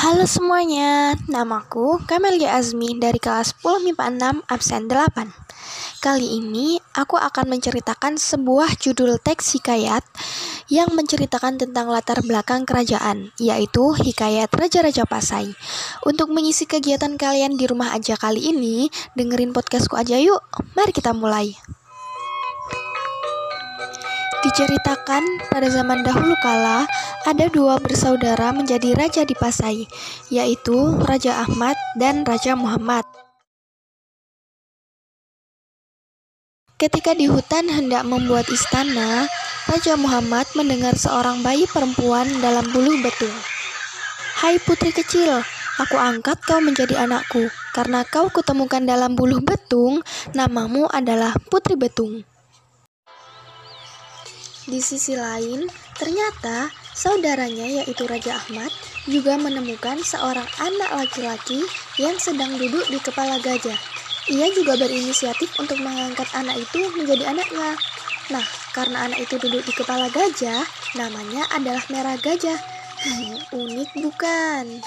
Halo semuanya, namaku Kamelia Azmi dari kelas 10 MIPA 6 absen 8. Kali ini aku akan menceritakan sebuah judul teks hikayat yang menceritakan tentang latar belakang kerajaan, yaitu Hikayat Raja-Raja Pasai. Untuk mengisi kegiatan kalian di rumah aja kali ini, dengerin podcastku aja yuk. Mari kita mulai. Diceritakan pada zaman dahulu kala, ada dua bersaudara menjadi raja di Pasai, yaitu Raja Ahmad dan Raja Muhammad. Ketika di hutan hendak membuat istana, Raja Muhammad mendengar seorang bayi perempuan dalam bulu betung. Hai putri kecil, aku angkat kau menjadi anakku, karena kau kutemukan dalam bulu betung, namamu adalah Putri Betung. Di sisi lain, ternyata saudaranya yaitu Raja Ahmad juga menemukan seorang anak laki-laki yang sedang duduk di kepala gajah. Ia juga berinisiatif untuk mengangkat anak itu menjadi anaknya. Nah, karena anak itu duduk di kepala gajah, namanya adalah Merah Gajah. Unik bukan?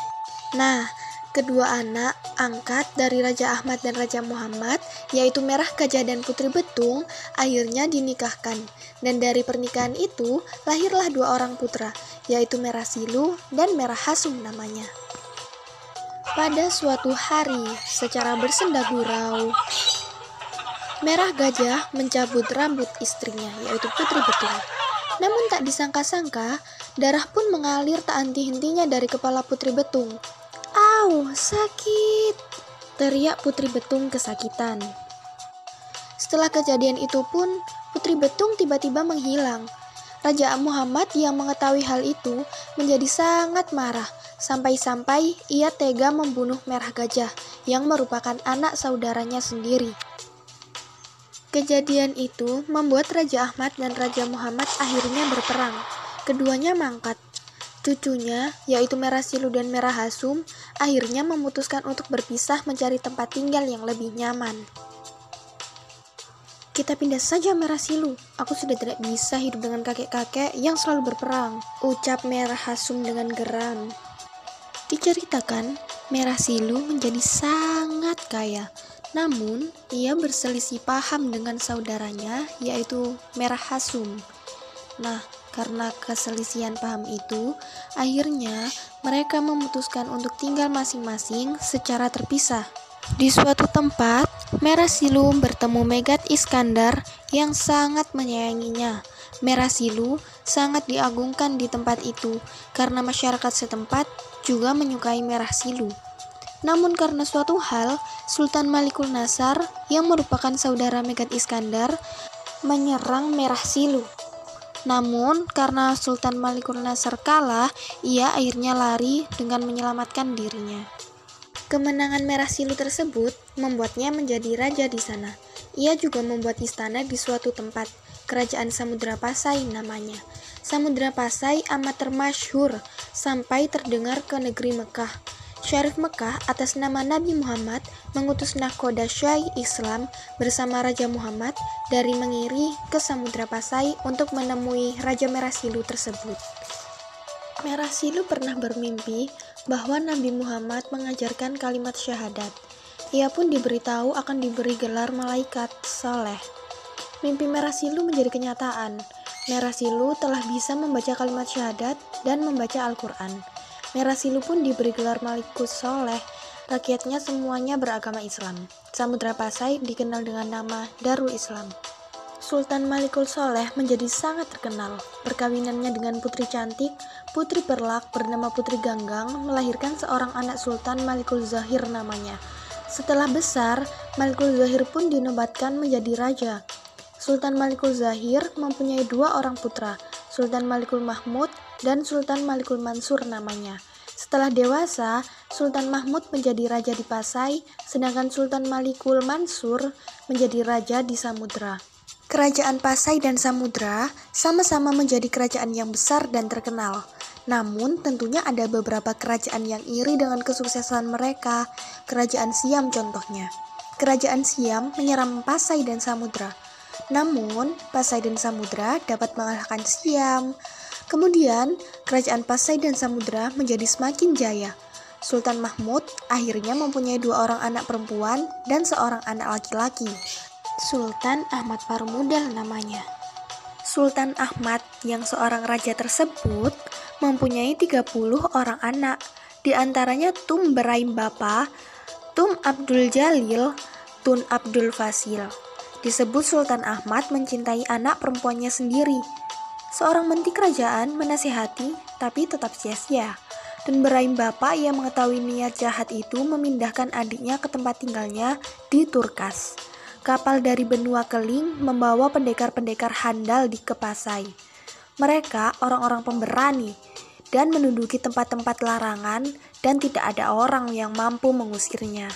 Nah, Kedua anak angkat dari Raja Ahmad dan Raja Muhammad, yaitu Merah Gajah dan Putri Betung, akhirnya dinikahkan. Dan dari pernikahan itu, lahirlah dua orang putra, yaitu Merah Silu dan Merah Hasum namanya. Pada suatu hari, secara bersenda gurau, Merah Gajah mencabut rambut istrinya, yaitu Putri Betung. Namun tak disangka-sangka, darah pun mengalir tak henti-hentinya dari kepala Putri Betung. Au, sakit! Teriak Putri Betung kesakitan. Setelah kejadian itu pun, Putri Betung tiba-tiba menghilang. Raja Muhammad yang mengetahui hal itu menjadi sangat marah, sampai-sampai ia tega membunuh Merah Gajah yang merupakan anak saudaranya sendiri. Kejadian itu membuat Raja Ahmad dan Raja Muhammad akhirnya berperang. Keduanya mangkat. Cucunya, yaitu Merah Silu dan Merah Hasum, akhirnya memutuskan untuk berpisah mencari tempat tinggal yang lebih nyaman. Kita pindah saja Merah Silu. Aku sudah tidak bisa hidup dengan kakek-kakek yang selalu berperang. Ucap Merah Hasum dengan geram. Diceritakan, Merah Silu menjadi sangat kaya. Namun, ia berselisih paham dengan saudaranya, yaitu Merah Hasum. Nah, karena keselisihan paham itu, akhirnya mereka memutuskan untuk tinggal masing-masing secara terpisah. Di suatu tempat, Merah Silu bertemu Megat Iskandar yang sangat menyayanginya. Merah Silu sangat diagungkan di tempat itu karena masyarakat setempat juga menyukai Merah Silu. Namun karena suatu hal, Sultan Malikul Nasar yang merupakan saudara Megat Iskandar menyerang Merah Silu. Namun, karena Sultan Malikul Nasar kalah, ia akhirnya lari dengan menyelamatkan dirinya. Kemenangan Merah Silu tersebut membuatnya menjadi raja di sana. Ia juga membuat istana di suatu tempat, kerajaan Samudra Pasai namanya. Samudra Pasai amat termasyhur sampai terdengar ke negeri Mekah. Syarif Mekah atas nama Nabi Muhammad mengutus nahkoda Syai Islam bersama Raja Muhammad dari mengiri ke Samudra Pasai untuk menemui Raja Merah Silu tersebut. Merah Silu pernah bermimpi bahwa Nabi Muhammad mengajarkan kalimat syahadat. Ia pun diberitahu akan diberi gelar malaikat soleh. Mimpi Merah Silu menjadi kenyataan. Merah Silu telah bisa membaca kalimat syahadat dan membaca Al-Quran. Merah Silu pun diberi gelar Malikus Soleh. Rakyatnya semuanya beragama Islam. Samudra Pasai dikenal dengan nama Darul Islam. Sultan Malikul Soleh menjadi sangat terkenal. Perkawinannya dengan putri cantik, putri perlak bernama Putri Ganggang, melahirkan seorang anak Sultan Malikul Zahir namanya. Setelah besar, Malikul Zahir pun dinobatkan menjadi raja. Sultan Malikul Zahir mempunyai dua orang putra, Sultan Malikul Mahmud dan Sultan Malikul Mansur namanya. Setelah dewasa, Sultan Mahmud menjadi raja di Pasai, sedangkan Sultan Malikul Mansur menjadi raja di Samudra. Kerajaan Pasai dan Samudra sama-sama menjadi kerajaan yang besar dan terkenal. Namun, tentunya ada beberapa kerajaan yang iri dengan kesuksesan mereka. Kerajaan Siam contohnya. Kerajaan Siam menyerang Pasai dan Samudra. Namun, Pasai dan Samudra dapat mengalahkan Siam. Kemudian, kerajaan Pasai dan Samudra menjadi semakin jaya. Sultan Mahmud akhirnya mempunyai dua orang anak perempuan dan seorang anak laki-laki. Sultan Ahmad Farmudal namanya. Sultan Ahmad yang seorang raja tersebut mempunyai 30 orang anak, di antaranya Tum Beraim Bapa, Tum Abdul Jalil, Tun Abdul Fasil. Disebut Sultan Ahmad mencintai anak perempuannya sendiri. Seorang menteri kerajaan menasihati, tapi tetap sia-sia. Dan Beraim Bapak yang mengetahui niat jahat itu memindahkan adiknya ke tempat tinggalnya di Turkas. Kapal dari benua Keling membawa pendekar-pendekar handal di Kepasai. Mereka orang-orang pemberani dan menduduki tempat-tempat larangan dan tidak ada orang yang mampu mengusirnya.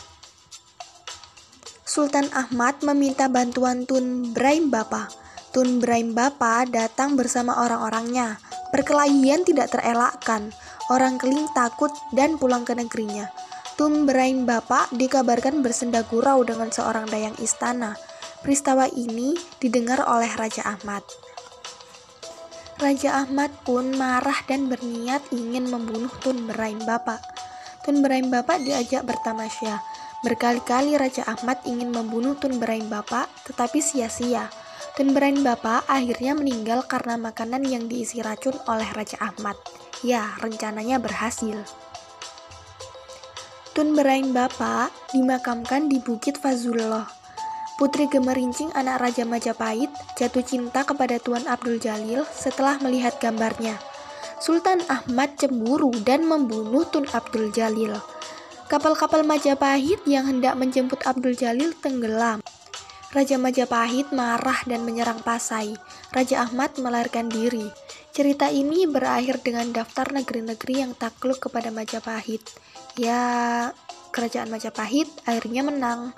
Sultan Ahmad meminta bantuan Tun Braim Bapa. Tun Braim Bapa datang bersama orang-orangnya. Perkelahian tidak terelakkan. Orang Keling takut dan pulang ke negerinya. Tun Braim Bapa dikabarkan bersenda gurau dengan seorang dayang istana. Peristiwa ini didengar oleh Raja Ahmad. Raja Ahmad pun marah dan berniat ingin membunuh Tun Braim Bapa. Tun Braim Bapa diajak bertamasya. Berkali-kali Raja Ahmad ingin membunuh Tun Berain Bapak, tetapi sia-sia. Tun Berain Bapak akhirnya meninggal karena makanan yang diisi racun oleh Raja Ahmad. Ya, rencananya berhasil. Tun Berain Bapak dimakamkan di Bukit Fazullah. Putri Gemerincing anak Raja Majapahit jatuh cinta kepada Tuan Abdul Jalil setelah melihat gambarnya. Sultan Ahmad cemburu dan membunuh Tun Abdul Jalil. Kapal-kapal Majapahit yang hendak menjemput Abdul Jalil tenggelam. Raja Majapahit marah dan menyerang Pasai. Raja Ahmad melarikan diri. Cerita ini berakhir dengan daftar negeri-negeri yang takluk kepada Majapahit. Ya, kerajaan Majapahit akhirnya menang.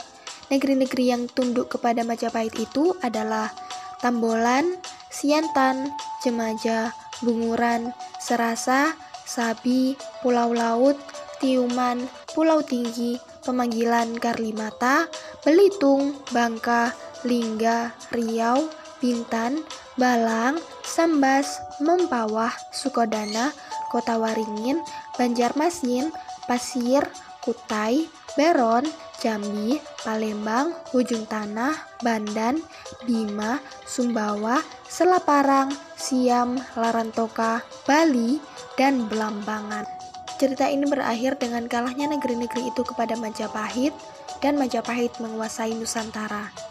Negeri-negeri yang tunduk kepada Majapahit itu adalah Tambolan, Siantan, Jemaja, Bunguran, Serasa, Sabi, Pulau Laut, Tiuman, Pulau Tinggi, Pemanggilan Karlimata, Belitung, Bangka, Lingga, Riau, Bintan, Balang, Sambas, Mempawah, Sukodana, Kota Waringin, Banjarmasin, Pasir, Kutai, Beron, Jambi, Palembang, Ujung Tanah, Bandan, Bima, Sumbawa, Selaparang, Siam, Larantoka, Bali, dan Belambangan. Cerita ini berakhir dengan kalahnya negeri-negeri itu kepada Majapahit dan Majapahit menguasai Nusantara.